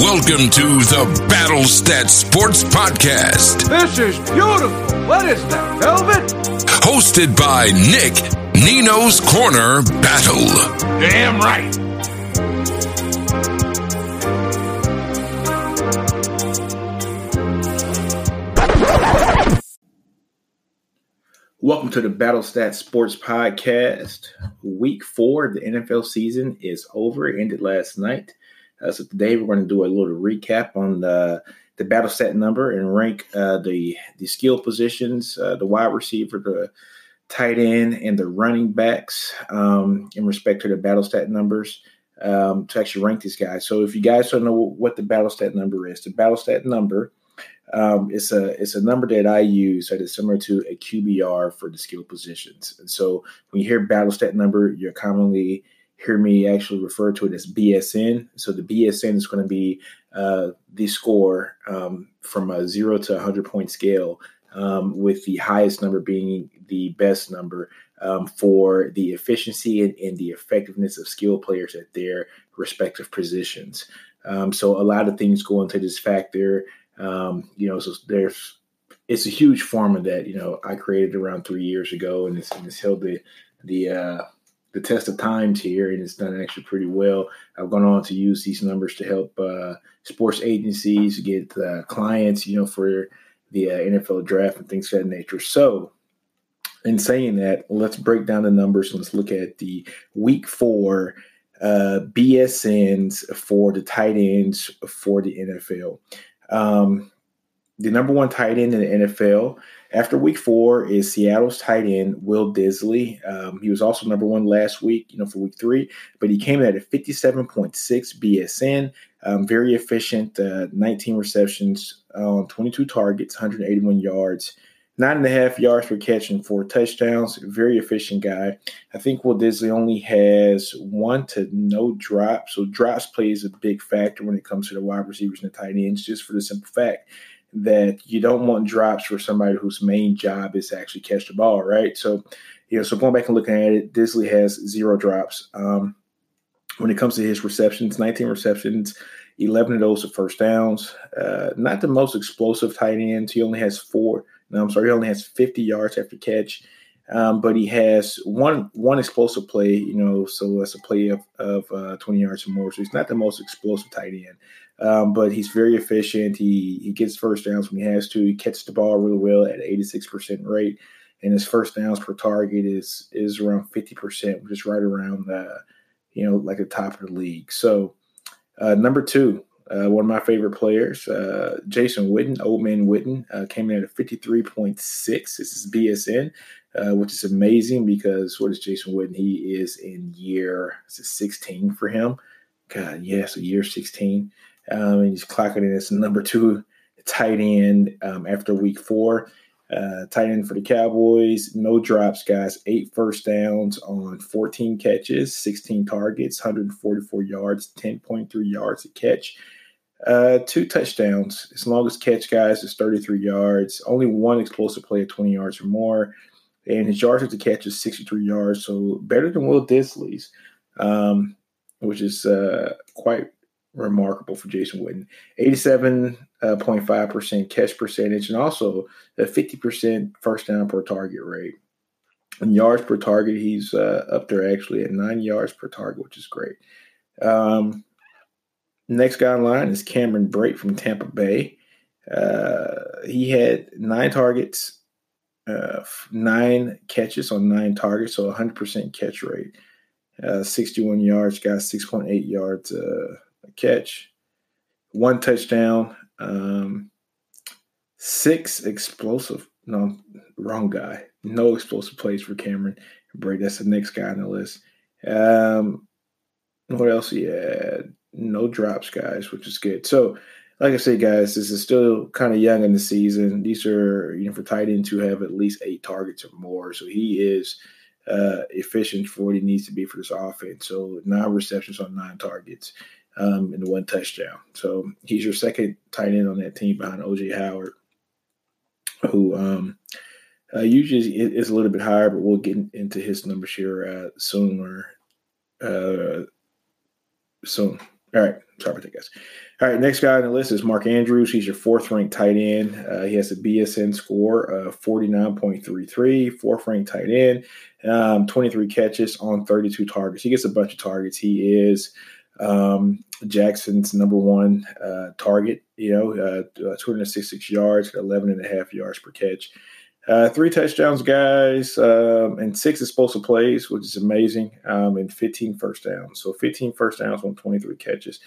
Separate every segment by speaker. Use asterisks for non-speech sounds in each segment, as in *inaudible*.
Speaker 1: Welcome to the Battle Stat Sports Podcast.
Speaker 2: This is beautiful. What is that, velvet?
Speaker 1: Hosted by Nick, Nino's Corner Battle.
Speaker 2: Damn right.
Speaker 3: Welcome to the Battle Stat Sports Podcast. Week four, of the NFL season is over. It ended last night. Uh, so today we're going to do a little recap on the the battle stat number and rank uh, the the skill positions, uh, the wide receiver, the tight end, and the running backs um, in respect to the battle stat numbers um, to actually rank these guys. So if you guys don't know what the battle stat number is, the battle stat number um, it's a it's a number that I use that is similar to a QBR for the skill positions. And so when you hear battle stat number, you're commonly hear me actually refer to it as BSN. So the BSN is going to be uh, the score um, from a zero to 100 point scale, um, with the highest number being the best number um, for the efficiency and, and, the effectiveness of skill players at their respective positions. Um, so a lot of things go into this factor. Um, you know, so there's it's a huge formula that you know I created around three years ago, and it's, and it's held the the uh, the test of times here, and it's done actually pretty well. I've gone on to use these numbers to help uh, sports agencies get uh, clients, you know, for the uh, NFL draft and things of that nature. So, in saying that, let's break down the numbers let's look at the week four uh, BSNs for the tight ends for the NFL. Um, the number one tight end in the NFL after week four is Seattle's tight end Will Dissly. Um, he was also number one last week, you know, for week three, but he came in at a 57.6 BSN. Um, very efficient, uh, 19 receptions on 22 targets, 181 yards, nine and a half yards per catch, and four touchdowns. Very efficient guy. I think Will Dissly only has one to no drops, so drops plays a big factor when it comes to the wide receivers and the tight ends, just for the simple fact that you don't want drops for somebody whose main job is to actually catch the ball, right? So, you know, so going back and looking at it, Dissly has zero drops. Um, when it comes to his receptions, 19 receptions, 11 of those are first downs. Uh, not the most explosive tight ends. He only has four. No, I'm sorry, he only has 50 yards after catch. Um, but he has one one explosive play, you know, so that's a play of, of uh, 20 yards or more. So he's not the most explosive tight end. Um, but he's very efficient. He he gets first downs when he has to. He catches the ball really well at 86% rate, and his first downs per target is is around 50%, which is right around the you know like the top of the league. So uh, number two, uh, one of my favorite players, uh, Jason Witten, Old Man Witten, uh, came in at a 53.6. This is BSN, uh, which is amazing because what is Jason Witten? He is in year 16 for him. God, yes, a year 16. Um, and he's clocking in as number two tight end um, after week four. Uh, tight end for the Cowboys, no drops, guys. Eight first downs on 14 catches, 16 targets, 144 yards, 10.3 yards a catch. Uh, two touchdowns. His longest catch, guys, is 33 yards. Only one explosive play at 20 yards or more. And his yards to catch is 63 yards, so better than Will Dissly's, um, which is uh, quite remarkable for Jason Witten. 87.5% uh, catch percentage and also a 50% first down per target rate. And yards per target, he's uh, up there actually at nine yards per target, which is great. Um, next guy in line is Cameron Brate from Tampa Bay. Uh, he had nine targets, uh, nine catches on nine targets, so 100% catch rate. Uh, 61 yards, got 6.8 yards uh, catch, one touchdown, um, six explosive. No, wrong guy. No explosive plays for Cameron Brate. That's the next guy on the list. Um, what else had? No drops, guys, which is good. So, like I said, guys, this is still kind of young in the season. These are, you know, for tight ends who have at least eight targets or more. So he is uh, efficient for what he needs to be for this offense. So nine receptions on nine targets um, and one touchdown. So he's your second tight end on that team behind OJ Howard, who um, uh, usually is a little bit higher, but we'll get into his numbers here uh, sooner. Uh, soon. All right. Sorry about that, guys. All right. Next guy on the list is Mark Andrews. He's your fourth ranked tight end. Uh, he has a BSN score of 49.33, fourth ranked tight end, um, 23 catches on 32 targets. He gets a bunch of targets. He is um, Jackson's number one uh, target, you know, uh, 266 yards, 11 and a half yards per catch. Uh, three touchdowns, guys, um, and six explosive plays, which is amazing, um, and 15 first downs. So 15 first downs on 23 catches.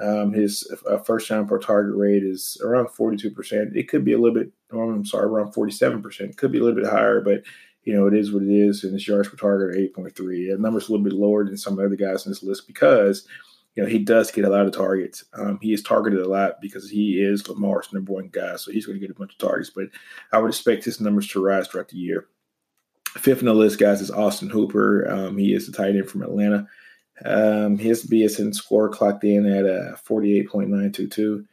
Speaker 3: Um, his uh, first down per target rate is around 42%. It could be a little bit, oh, I'm sorry, around 47%. It could be a little bit higher, but, you know, it is what it is. And his yards per target are 8.3. That number's a little bit lower than some of the other guys in this list because – you know, he does get a lot of targets. Um, he is targeted a lot because he is Lamar's number one guy, so he's going to get a bunch of targets. But I would expect his numbers to rise throughout the year. Fifth on the list, guys, is Austin Hooper. Um, he is the tight end from Atlanta. Um, his BSN score clocked in at uh, 48.922.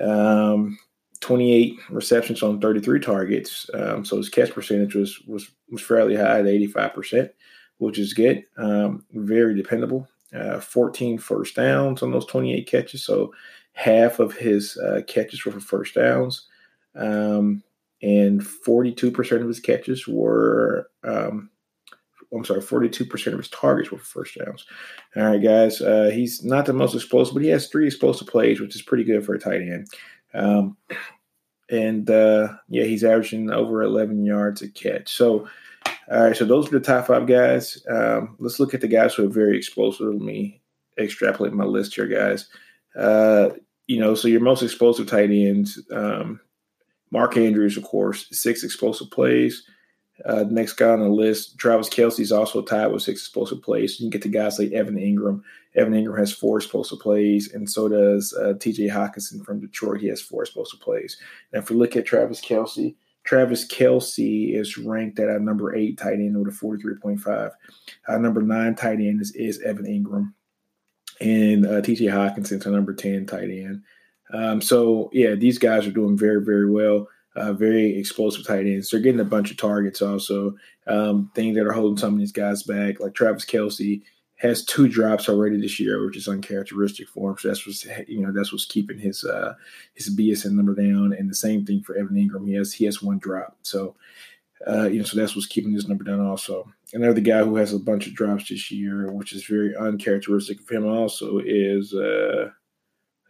Speaker 3: Um, 28 receptions on 33 targets. Um, so his catch percentage was was was fairly high at 85%, which is good. Um, very dependable uh, 14 first downs on those 28 catches. So half of his uh, catches were for first downs. Um, and 42% of his catches were, um, I'm sorry, 42% of his targets were for first downs. All right, guys. Uh, he's not the most explosive, but he has three explosive plays, which is pretty good for a tight end. Um, and uh, yeah, he's averaging over 11 yards a catch. So, all right, so those are the top five guys. Um, let's look at the guys who are very explosive. Let me extrapolate my list here, guys. Uh, you know, so your most explosive tight ends, um, Mark Andrews, of course, six explosive plays. Uh, next guy on the list, Travis Kelce is also tied with six explosive plays. You can get to guys like Evan Engram. Evan Engram has four explosive plays, and so does uh, TJ Hockenson from Detroit. He has four explosive plays. And if we look at Travis Kelce, Travis Kelce is ranked at a number eight tight end with a 43.5. Our number nine tight end is, is Evan Engram. And uh, TJ Hockenson's our number 10 tight end. Um, so, yeah, these guys are doing very, very well. Uh, very explosive tight ends. They're getting a bunch of targets also. Um, things that are holding some of these guys back, like Travis Kelce has two drops already this year, which is uncharacteristic for him. So that's what's you know that's what's keeping his uh, his BSN number down. And the same thing for Evan Engram. He has he has one drop. So uh, you know so that's what's keeping his number down also. Another guy who has a bunch of drops this year, which is very uncharacteristic of him also is uh,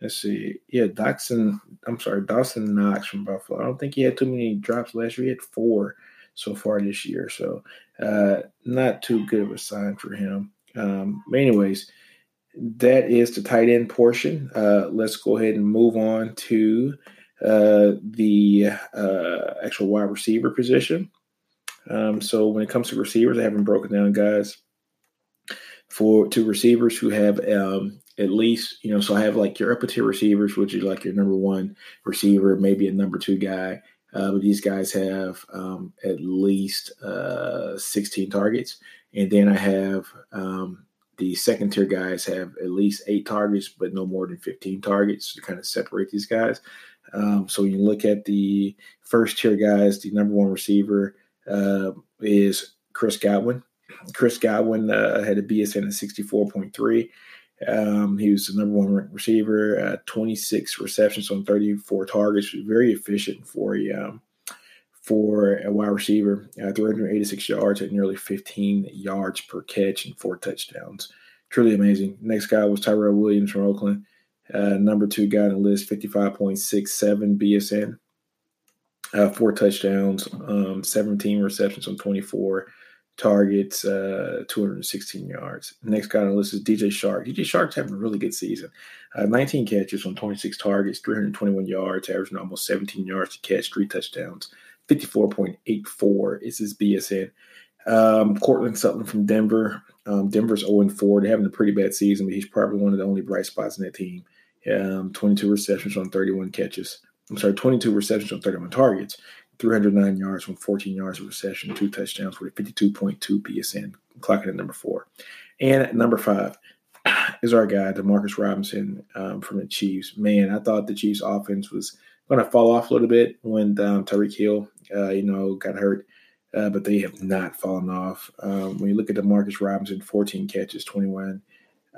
Speaker 3: let's see, yeah, Dawson. I'm sorry, Dawson Knox from Buffalo. I don't think he had too many drops last year. He had four so far this year. So uh, not too good of a sign for him. Um, anyways, that is the tight end portion. Uh, let's go ahead and move on to uh, the uh, actual wide receiver position. Um, so when it comes to receivers, I haven't broken down, guys. For to receivers who have um, at least, you know, so I have like your upper tier receivers, which is like your number one receiver, maybe a number two guy. Uh, but these guys have um, at least uh, 16 targets. And then I have um, the second tier guys have at least eight targets, but no more than 15 targets to kind of separate these guys. Um, so you look at the first tier guys, the number one receiver uh, is Chris Godwin. Chris Godwin uh, had a BSN of 64.3. Um, he was the number one receiver, uh, 26 receptions on 34 targets, very efficient for a um, for a wide receiver, uh, 386 yards at nearly 15 yards per catch and four touchdowns. Truly amazing. Next guy was Tyrell Williams from Oakland. Uh, number two guy on the list, 55.67 BSN. Uh, four touchdowns, um, 17 receptions on 24 targets, uh, 216 yards. Next guy on the list is DJ Chark. DJ Chark's having a really good season. Uh, 19 catches on 26 targets, 321 yards, averaging almost 17 yards to catch, three touchdowns. 54.84 is his BSN. Um, Courtland Sutton from Denver. Um, Denver's 0 4. They're having a pretty bad season, but he's probably one of the only bright spots in that team. Um, 22 receptions on 31 catches. I'm sorry, 22 receptions on 31 targets, 309 yards from 14 yards of reception, two touchdowns with a 52.2 BSN, clocking at number four. And number five is our guy, Demarcus Robinson um, from the Chiefs. Man, I thought the Chiefs offense was going to fall off a little bit when um, Tyreek Hill uh, you know, got hurt. Uh, but they have not fallen off. Um, when you look at Demarcus Robinson, 14 catches, 21,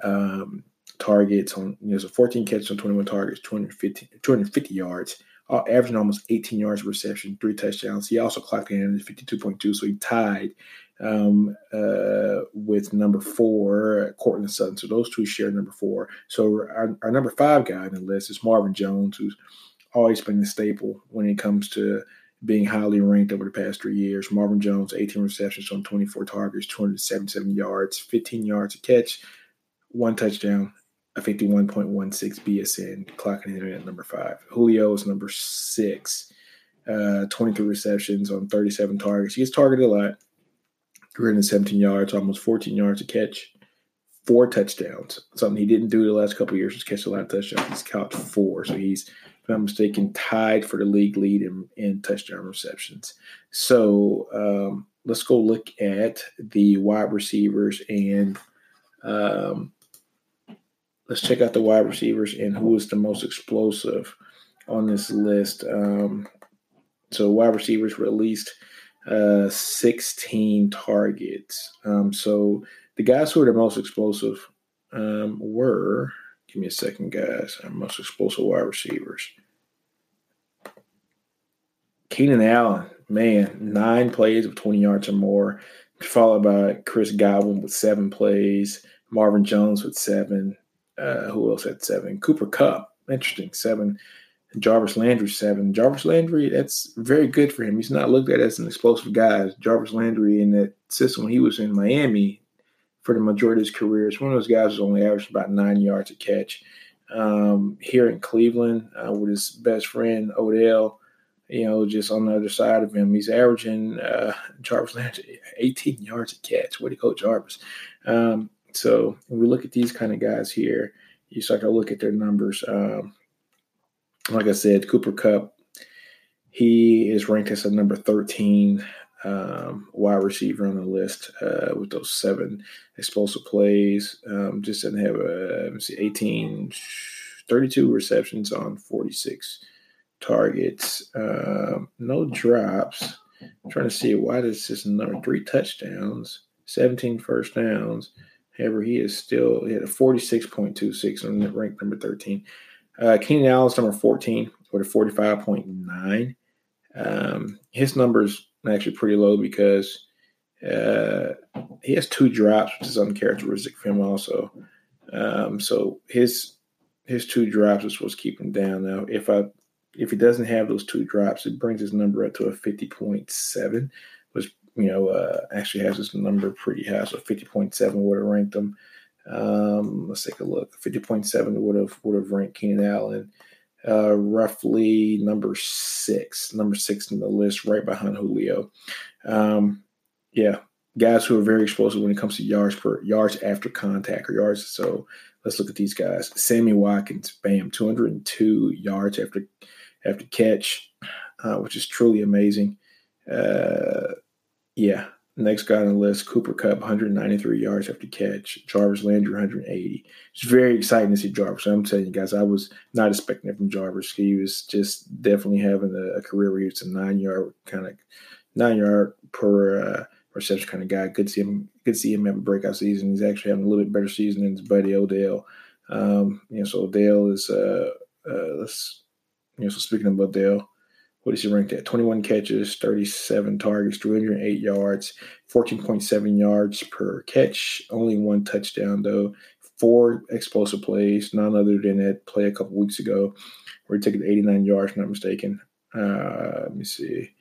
Speaker 3: um, targets on, you know, so 14 catches on 21 targets, 250, 250 yards, uh, averaging almost 18 yards reception, three touchdowns. He also clocked in at 52.2, so he tied um, uh, with number four, Courtland Sutton. So those two share number four. So our, our number five guy on the list is Marvin Jones, who's always been the staple when it comes to being highly ranked over the past three years. Marvin Jones, 18 receptions on 24 targets, 277 yards, 15 yards a catch, one touchdown, a 51.16 BSN, clocking in at number five. Julio is number six, uh, 23 receptions on 37 targets. He gets targeted a lot, 317 yards, almost 14 yards a catch, four touchdowns. Something he didn't do the last couple years was catch a lot of touchdowns. He's caught four, so he's if I'm mistaken, tied for the league lead in, in touchdown receptions. So um, let's go look at the wide receivers and um, let's check out the wide receivers and who is the most explosive on this list. Um, so wide receivers released uh, 16 targets. Um, so the guys who are the most explosive um, were Give me a second, guys. Our most explosive wide receivers. Keenan Allen, man, nine plays of 20 yards or more, followed by Chris Godwin with seven plays, Marvin Jones with seven. Uh, who else had seven? Cooper Kupp, interesting, seven. Jarvis Landry, seven. Jarvis Landry, that's very good for him. He's not looked at as an explosive guy. Jarvis Landry in that system he was in Miami, for the majority of his career. It's one of those guys who's only averaged about nine yards a catch. Um, here in Cleveland uh, with his best friend Odell, you know, just on the other side of him, he's averaging uh, Jarvis Landry 18 yards a catch. What do you call Jarvis? Um, so when we look at these kind of guys here, you start to look at their numbers. Um, like I said, Cooper Kupp, he is ranked as a number 13 um, wide receiver on the list uh, with those seven explosive plays. Um, just didn't have a let me see, 18, 32 receptions on 46 targets. Um, no drops. I'm trying to see why this is number three touchdowns, 17 first downs. However, he is still he had a 46.26 on rank number 13. Uh, Keenan Allen's number 14 with a 45.9. Um, his numbers actually pretty low because uh, he has two drops, which is uncharacteristic for him also. Um, so his his two drops is what's keeping him down. Now, if I if he doesn't have those two drops, it brings his number up to a fifty point seven, which you know uh, actually has his number pretty high. So fifty point seven would have ranked them. Um, let's take a look. Fifty point seven would have would have ranked Keenan Allen uh, roughly number six, number six in the list, right behind Julio. Um, yeah, guys who are very explosive when it comes to yards per yards after contact or yards. So let's look at these guys. Sammy Watkins, bam, 202 yards after after catch, uh, which is truly amazing. Uh, yeah, Next guy on the list, Cooper Kupp, 193 yards after catch. Jarvis Landry, 180. It's very exciting to see Jarvis. I'm telling you guys, I was not expecting it from Jarvis. He was just definitely having a, a career where he was a nine yard kind of nine yard per uh, reception kind of guy. Good see him. Good see him have a breakout season. He's actually having a little bit better season than his buddy Odell. Um, you know, so Odell is uh, uh, let's you know. So speaking of Odell what is he ranked at? 21 catches, 37 targets, 308 yards, 14.7 yards per catch. Only one touchdown, though. Four explosive plays, none other than that play a couple weeks ago where he took it 89 yards, not mistaken. Uh, let me see.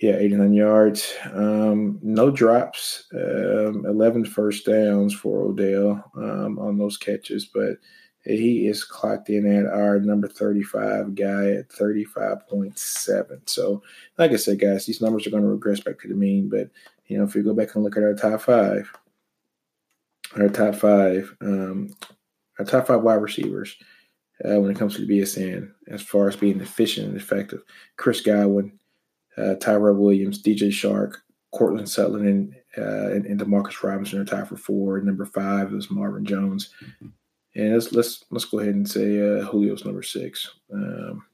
Speaker 3: Yeah, 89 yards. Um, no drops. Um, 11 first downs for Odell um, on those catches, but – he is clocked in at our number 35 guy at 35.7. So, like I said, guys, these numbers are going to regress back to the mean. But, you know, if you go back and look at our top five, our top five, um, our top five wide receivers uh, when it comes to the BSN, as far as being efficient and effective, Chris Godwin, uh, Tyrell Williams, DJ Chark, Courtland Sutton, and, uh, and, and Demarcus Robinson are tied for four. Number five is Marvin Jones. And let's let's let's go ahead and say uh, Julio's number six. Um,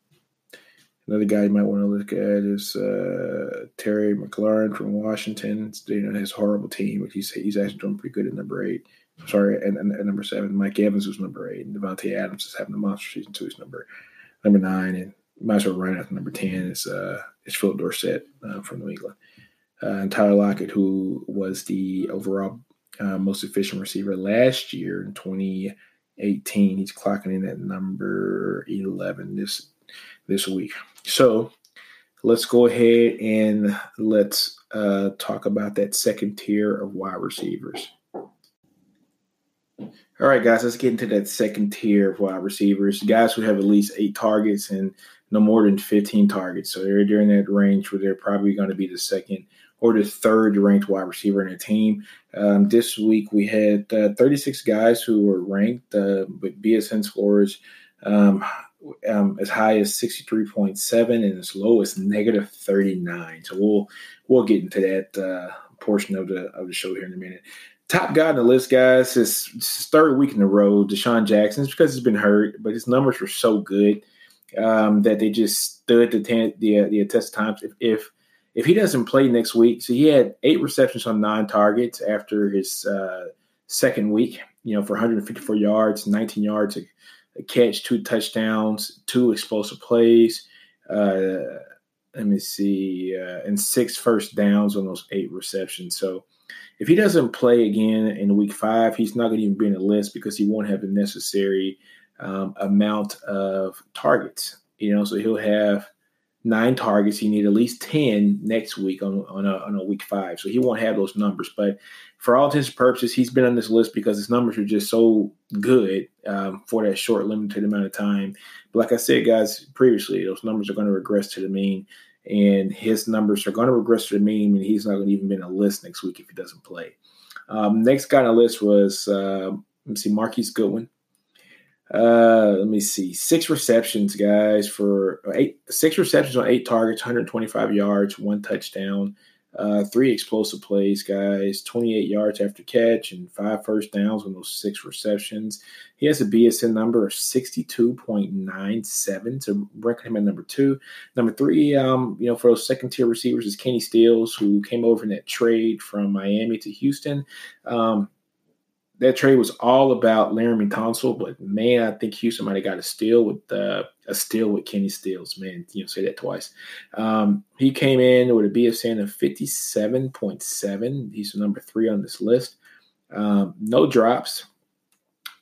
Speaker 3: another guy you might want to look at is uh, Terry McLaurin from Washington. You know his horrible team, but he's he's actually doing pretty good at number eight. sorry, and, and, and, number seven. Mike Evans was number eight, and Davante Adams is having a monster season too. He's number number nine, and might as well run after number ten is uh is Phillip Dorsett uh, from New England. Uh, and Tyler Lockett, who was the overall uh, most efficient receiver last year in 2018, he's clocking in at number 11 this this week. So let's go ahead and let's uh, talk about that second tier of wide receivers. All right, guys, let's get into that second tier of wide receivers. Guys who have at least eight targets and no more than 15 targets. So they're during that range where they're probably going to be the second or the third ranked wide receiver in the team. Um, this week we had uh, 36 guys who were ranked uh, with BSN scores um, um, as high as 63.7 and as low as negative 39. So we'll we'll get into that uh, portion of the of the show here in a minute. Top guy on the list, guys, is third week in a row. DeSean Jackson. It's because he's been hurt, but his numbers were so good um, that they just stood the the the test times. If, if if he doesn't play next week, so he had eight receptions on nine targets after his uh, second week. You know, for 154 yards, 19 yards, a, a catch, two touchdowns, two explosive plays. Uh, let me see, uh, and six first downs on those eight receptions. So if he doesn't play again in week five, he's not going to even be in the list because he won't have the necessary um, amount of targets. You know, so he'll have nine targets. He need at least ten next week on on a, on a week five. So he won't have those numbers. But for all intents and purposes, he's been on this list because his numbers are just so good um, for that short, limited amount of time. But like I said, guys, previously, those numbers are going to regress to the mean, and his numbers are going to regress to the mean, and he's not going to even be in a list next week if he doesn't play. Um, next guy on the list was uh, let me see, Marquise Goodwin. Uh, let me see. Six receptions, guys, for eight six receptions on eight targets, 125 yards, one touchdown, uh, three explosive plays, guys, 28 yards after catch, and five first downs on those six receptions. He has a BSN number of 62.97, so ranking him at number two. Number three, um, you know, for those second tier receivers is Kenny Stills, who came over in that trade from Miami to Houston. Um, that trade was all about Laremy Tunsil, but man, I think Houston might have got a steal with uh, a steal with Kenny Steals. Man, you know, say that twice. Um, he came in with a BSN of fifty seven point seven. He's number three on this list. Um, no drops.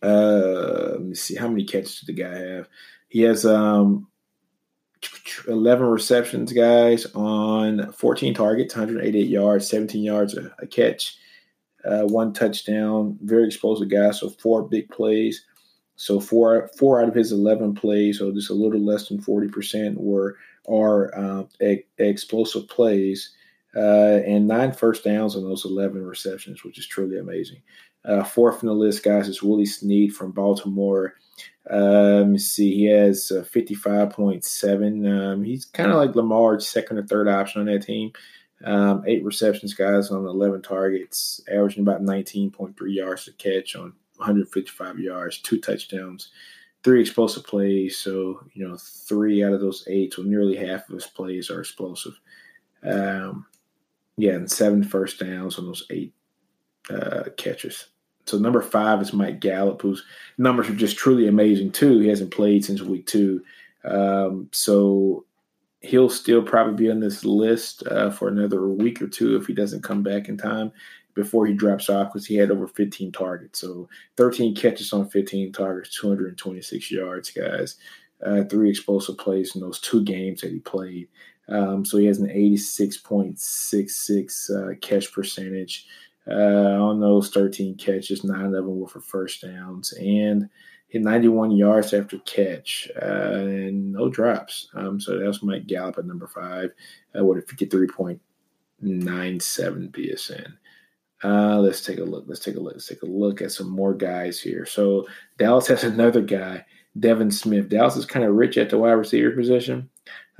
Speaker 3: Uh, let me see how many catches did the guy have. He has um, 11 receptions, guys, on 14 targets, 188 yards, 17 yards a, a catch uh, one touchdown, very explosive guy. So four big plays. So four four out of his eleven plays, so just a little less than forty percent, were are uh, explosive plays, uh, and nine first downs on those eleven receptions, which is truly amazing. Uh, fourth on the list, guys, is Willie Snead from Baltimore. Uh, let me see, he has fifty five point seven. Um, he's kind of like Lamar's second or third option on that team. Um, eight receptions, guys, on 11 targets, averaging about 19.3 yards to catch on 155 yards, two touchdowns, three explosive plays. So, you know, three out of those eight, so nearly half of his plays are explosive. Um, yeah, and seven first downs on those eight uh, catches. So number five is Mike Gallup, whose numbers are just truly amazing too. He hasn't played since week two. Um, so he'll still probably be on this list uh, for another week or two if he doesn't come back in time before he drops off because he had over 15 targets. So 13 catches on 15 targets, 226 yards, guys. Uh, three explosive plays in those two games that he played. Um, so he has an 86.66 uh, catch percentage uh, on those 13 catches. Nine of them were for first downs. And hit 91 yards after catch uh, and no drops. Um, so that's Mike Gallup at number five uh, with a 53.97 BSN. Uh, let's take a look. Let's take a look. Let's take a look at some more guys here. So Dallas has *laughs* another guy, Devin Smith. Dallas is kind of rich at the wide receiver position.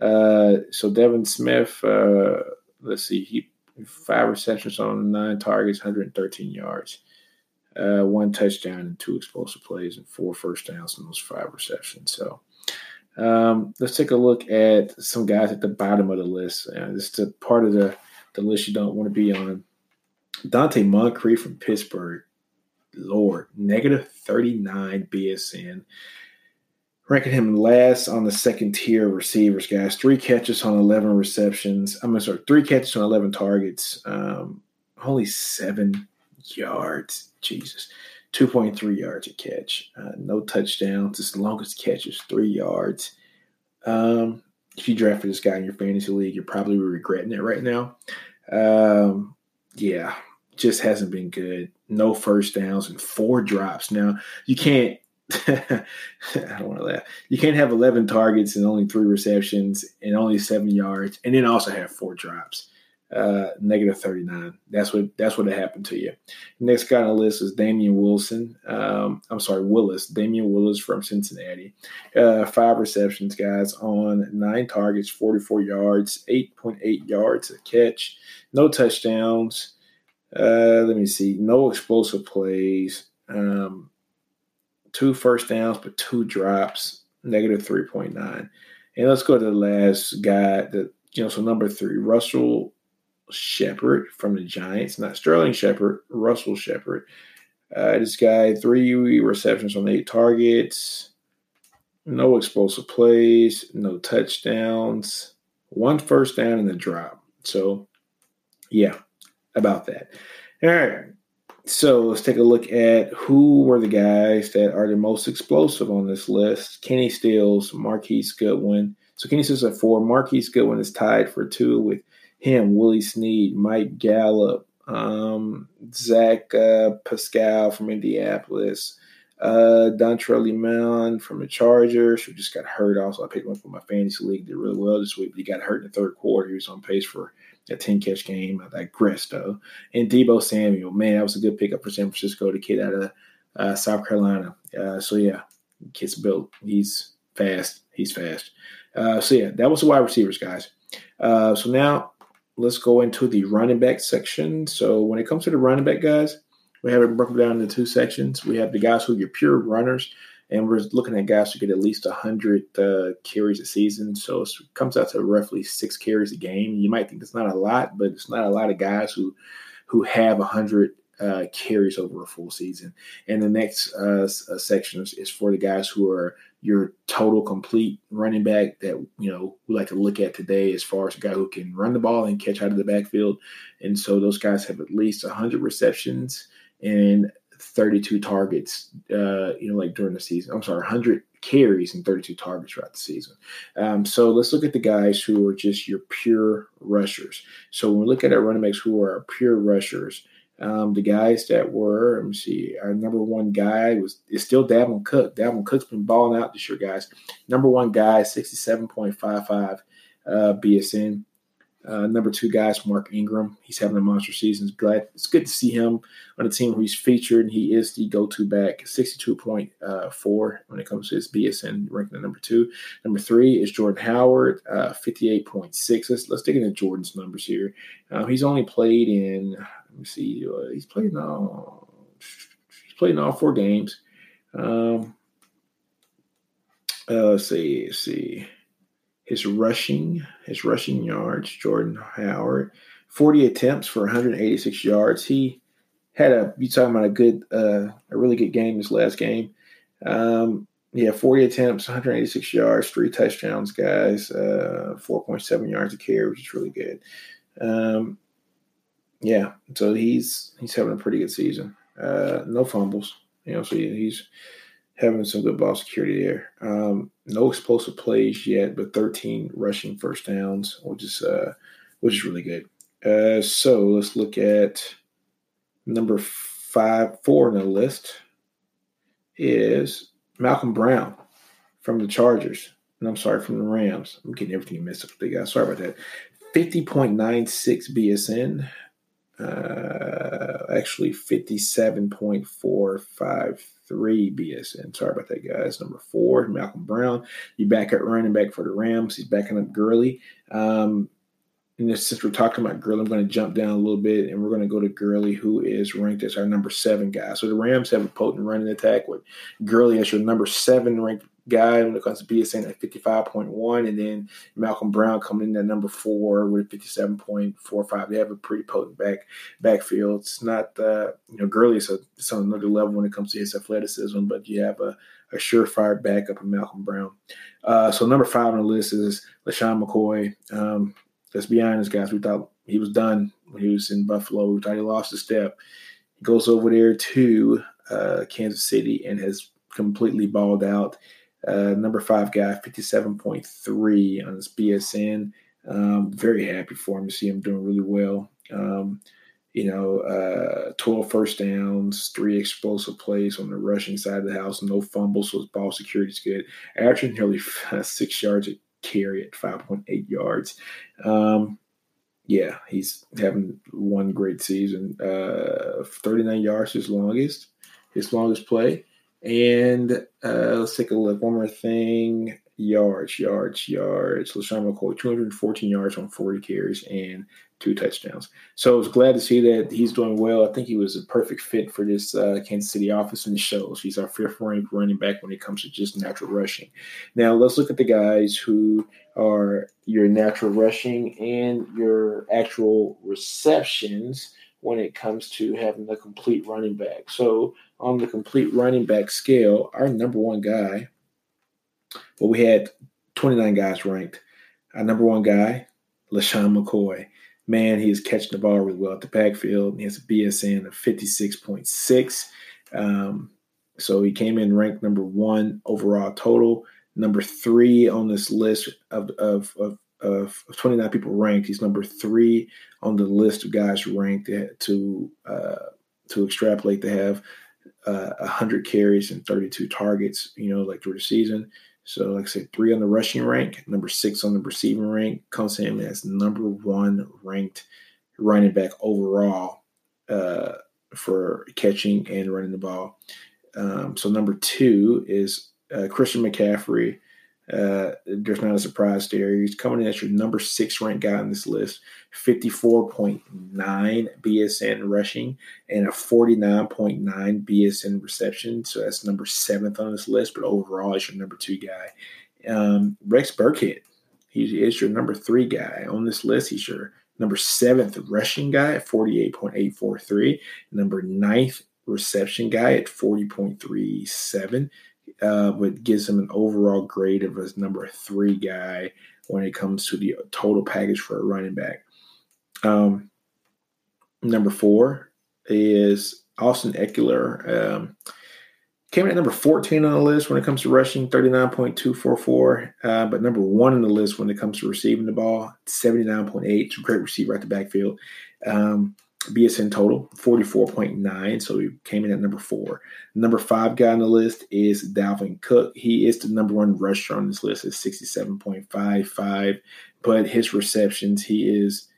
Speaker 3: Uh, so Devin Smith, uh, let's see, he five receptions on nine targets, 113 yards uh, one touchdown and two explosive plays and four first downs in those five receptions. So um, let's take a look at some guys at the bottom of the list. Uh, this is the part of the, the list you don't want to be on. Donte Moncrief from Pittsburgh. lord, negative 39 BSN. Ranking him last on the second tier of receivers, guys. Three catches on 11 receptions. I'm sorry, three catches on 11 targets. Um, only seven yards. Jesus. 2.3 yards a catch. Uh, no touchdowns. His longest catch is three yards. Um, if you drafted this guy in your fantasy league, you're probably regretting it right now. Um, yeah, just hasn't been good. No first downs and four drops. Now, you can't *laughs* I don't want to laugh. You can't have 11 targets and only three receptions and only seven yards, and then also have four drops. Uh, negative 39. That's what that's what happened to you. Next guy on the list is Damian Wilson. Um, I'm sorry, Willis. Damion Willis from Cincinnati. Uh, five receptions, guys, on nine targets, 44 yards, 8.8 yards a catch, no touchdowns. Uh, let me see, no explosive plays. Um, two first downs, but two drops, negative 3.9. And let's go to the last guy that, you know, so number three, Russell Shepard from the Giants, not Sterling Shepard, Russell Shepard. Uh, this guy, three receptions on eight targets, no explosive plays, no touchdowns, one first down and a drop. So, yeah, about that. All right. So let's take a look at who were the guys that are the most explosive on this list. Kenny Stills, Marquise Goodwin. So Kenny Stills at four. Marquise Goodwin is tied for two with him, Willie Snead, Mike Gallup, um, Zach uh, Pascal from Indianapolis, uh, Dontrelle Inman from the Chargers, who just got hurt. Also, I picked him up for my fantasy league. Did really well this week, but he got hurt in the third quarter. He was on pace for a 10 catch game. I digress, though. And Deebo Samuel, man, that was a good pickup for San Francisco, the kid out of uh, South Carolina. Uh, so, yeah, kid's built. He's fast. He's fast. Uh, so, yeah, that was the wide receivers, guys. Uh, so now let's go into the running back section. So when it comes to the running back guys, we have it broken down into two sections. We have the guys who are your pure runners, and we're looking at guys who get at least 100 uh, carries a season. So it comes out to roughly six carries a game. You might think that's not a lot, but it's not a lot of guys who who have 100 uh, carries over a full season. And the next uh, uh, section is, is, for the guys who are your total complete running back that you know we like to look at today as far as a guy who can run the ball and catch out of the backfield. And so those guys have at least 100 receptions and 32 targets. Uh, you know, like during the season. I'm sorry, 100 carries and 32 targets throughout the season. Um, so let's look at the guys who are just your pure rushers. So when we look at our running backs who are pure rushers, um, the guys that were, let me see, our number one guy was is still Dalvin Cook. Dalvin Cook's been balling out this year, guys. Number one guy, 67.55 uh, BSN. Uh, number two guys, Mark Ingram. He's having a monster season. It's glad it's good to see him on a team where he's featured. He is the go-to back, 62.4 when it comes to his BSN ranking at number two. Number three is Jordan Howard, uh, 58.6. Let's let's dig into Jordan's numbers here. Uh, he's only played in let me see. Uh, he's playing all. He's played in all four games. Um, uh, let's see. Let's see. His rushing, his rushing yards. Jordan Howard, forty attempts for 186 yards. He had a. You talking about a good, uh, a really good game this last game. Um, yeah, 40 attempts, 186 yards, three touchdowns, guys, uh, 4.7 yards a carry, which is really good. Um, yeah, so he's he's having a pretty good season. Uh, no fumbles, you know, so he's having some good ball security there. Um, no explosive plays yet, but 13 rushing first downs, which is uh, which is really good. Uh, so let's look at number five, four on the list is Malcolm Brown from the Chargers. And I'm sorry, from the Rams. I'm getting everything messed up with the guys. Sorry about that. 50.96 BSN uh, actually 57.453 BSN. Sorry about that, guys. Number four, Malcolm Brown. You back at running back for the Rams. He's backing up Gurley. Um, and since we're talking about Gurley, I'm going to jump down a little bit and we're going to go to Gurley, who is ranked as our number seven guy. So the Rams have a potent running attack with Gurley as your number seven ranked guy when it comes to BSN at 55.1, and then Malcolm Brown coming in at number four with 57.45. They have a pretty potent back backfield. It's not uh, you know Gurley is it's on another level when it comes to his athleticism, but you have a, a surefire backup in Malcolm Brown. Uh, so number five on the list is LeSean McCoy. Um, let's be honest, guys. We thought he was done when he was in Buffalo. We thought he lost a step. He goes over there to uh, Kansas City and has completely balled out. Uh, number five guy, 57.3 on his BSN. Um, very happy for him to see him doing really well. Um, you know, uh, 12 first downs, three explosive plays on the rushing side of the house, no fumbles, so his ball security is good. Averaging nearly *laughs* six yards a carry at 5.8 yards. Um, yeah, he's having one great season. Uh, 39 yards, his longest, his longest play. And uh, let's take a look. One more thing. Yards, yards, yards. LeSean McCoy, 214 yards on 40 carries and two touchdowns. So I was glad to see that he's doing well. I think he was a perfect fit for this uh, Kansas City offense and the shows. He's our fifth ranked running back when it comes to just natural rushing. Now let's look at the guys who are your natural rushing and your actual receptions when it comes to having the complete running back. So on the complete running back scale, our number one guy, well, we had 29 guys ranked. Our number one guy, LeSean McCoy. Man, he is catching the ball really well at the backfield. He has a BSN of 56.6. Um, so he came in ranked number one overall total, number three on this list of, of, of, of 29 people ranked. He's number three on the list of guys ranked to uh, to extrapolate to have uh, 100 carries and 32 targets, you know, like through the season. So, like I said, three on the rushing rank, number six on the receiving rank, comes him as number one ranked running back overall uh, for catching and running the ball. Um, so, number two is uh, Christian McCaffrey uh, there's not a surprise there. He's coming in as your number six ranked guy on this list, 54.9 BSN rushing and a 49.9 BSN reception. So that's number seventh on this list, but overall, he's your number two guy. Um, Rex Burkhead, he is your number three guy on this list. He's your number seventh rushing guy at 48.843, number ninth reception guy at 40.37 uh, but gives him an overall grade of his number three guy when it comes to the total package for a running back. Um, number four is Austin Ekeler. Um, came in at number 14 on the list when it comes to rushing, 39.244. Uh, but number one on the list when it comes to receiving the ball, 79.8. It's a great receiver at the backfield. Um, BSN total, 44.9. So he came in at number four. Number five guy on the list is Dalvin Cook. He is the number one rusher on this list at 67.55. But his receptions, he is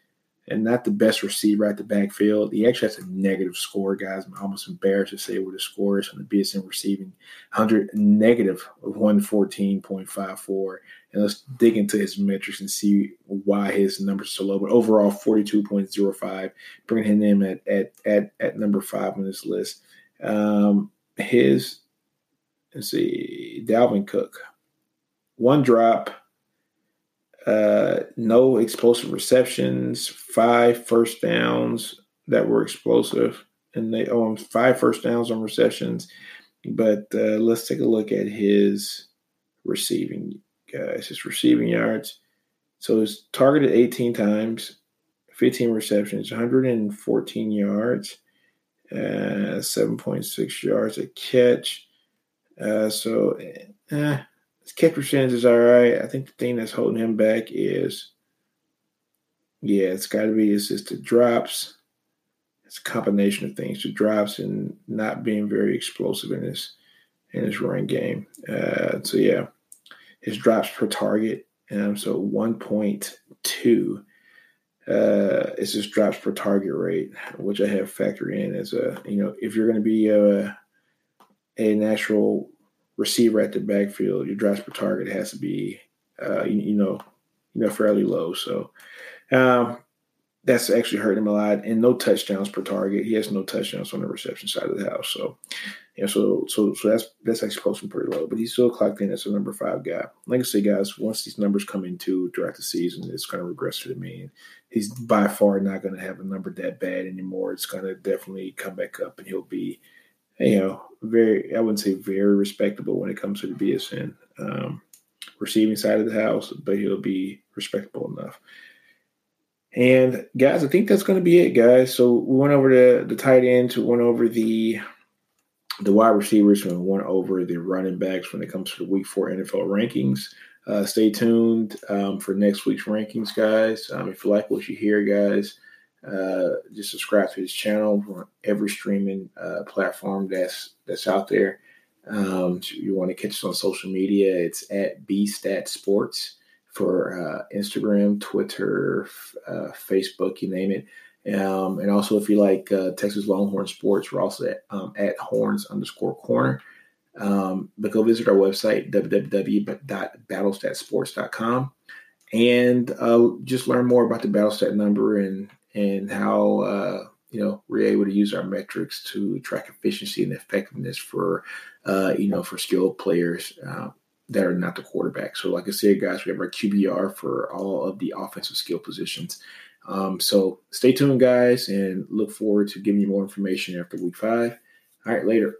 Speaker 3: and not the best receiver at the backfield. He actually has a negative score, guys. I'm almost embarrassed to say what the score is on the BSN receiving 100 negative 114.54. And let's dig into his metrics and see why his numbers are so low. But overall, 42.05, bringing him in at, at, at, at number five on this list. Um, his, let's see, Dalvin Cook, one drop uh, no explosive receptions, five first downs that were explosive, and they own five first downs on receptions. But uh, let's take a look at his receiving guys, his receiving yards. So he's targeted 18 times, 15 receptions, 114 yards, uh, 7.6 yards a catch. Uh, so, eh, his catch percentage is all right. I think the thing that's holding him back is, yeah, it's got to be his just the drops. It's a combination of things: the drops and not being very explosive in his in his run game. Uh, so yeah, his drops per target. Um, so one point two uh, is his drops per target rate, which I have factored in as a you know if you're going to be a a natural receiver at the backfield, your drops per target has to be, uh, you, you, know, you know, fairly low. So um, that's actually hurt him a lot. And no touchdowns per target. He has no touchdowns on the reception side of the house. So And so, so, so that's that's actually posting pretty low, but he's still clocked in as a number five guy. Like I say, guys, once these numbers come into throughout the season, it's going to regress to the mean. He's by far not going to have a number that bad anymore. It's going to definitely come back up, and he'll be, you know, very. I wouldn't say very respectable when it comes to the BSN um, receiving side of the house, but he'll be respectable enough. And guys, I think that's going to be it, guys. So we went over the the tight end, we went over the the wide receivers, we went over the running backs when it comes to the Week Four NFL rankings. Uh, stay tuned um, for next week's rankings, guys. Um, if you like what you hear, guys, uh, just subscribe to his channel on every streaming uh, platform that's that's out there. Um, you want to catch us on social media? It's at BStat Sports for uh, Instagram, Twitter, uh, Facebook, you name it. Um, and also, if you like uh, Texas Longhorn sports, we're also at, um, at horns underscore corner. Um, but go visit our website, www.battlestatsports.com, and uh, just learn more about the Battlestat number and and how uh, you know we're able to use our metrics to track efficiency and effectiveness for uh, you know for skilled players uh, that are not the quarterback. So, like I said, guys, we have our QBR for all of the offensive skill positions. Um, so stay tuned, guys, and look forward to giving you more information after week five. All right, later.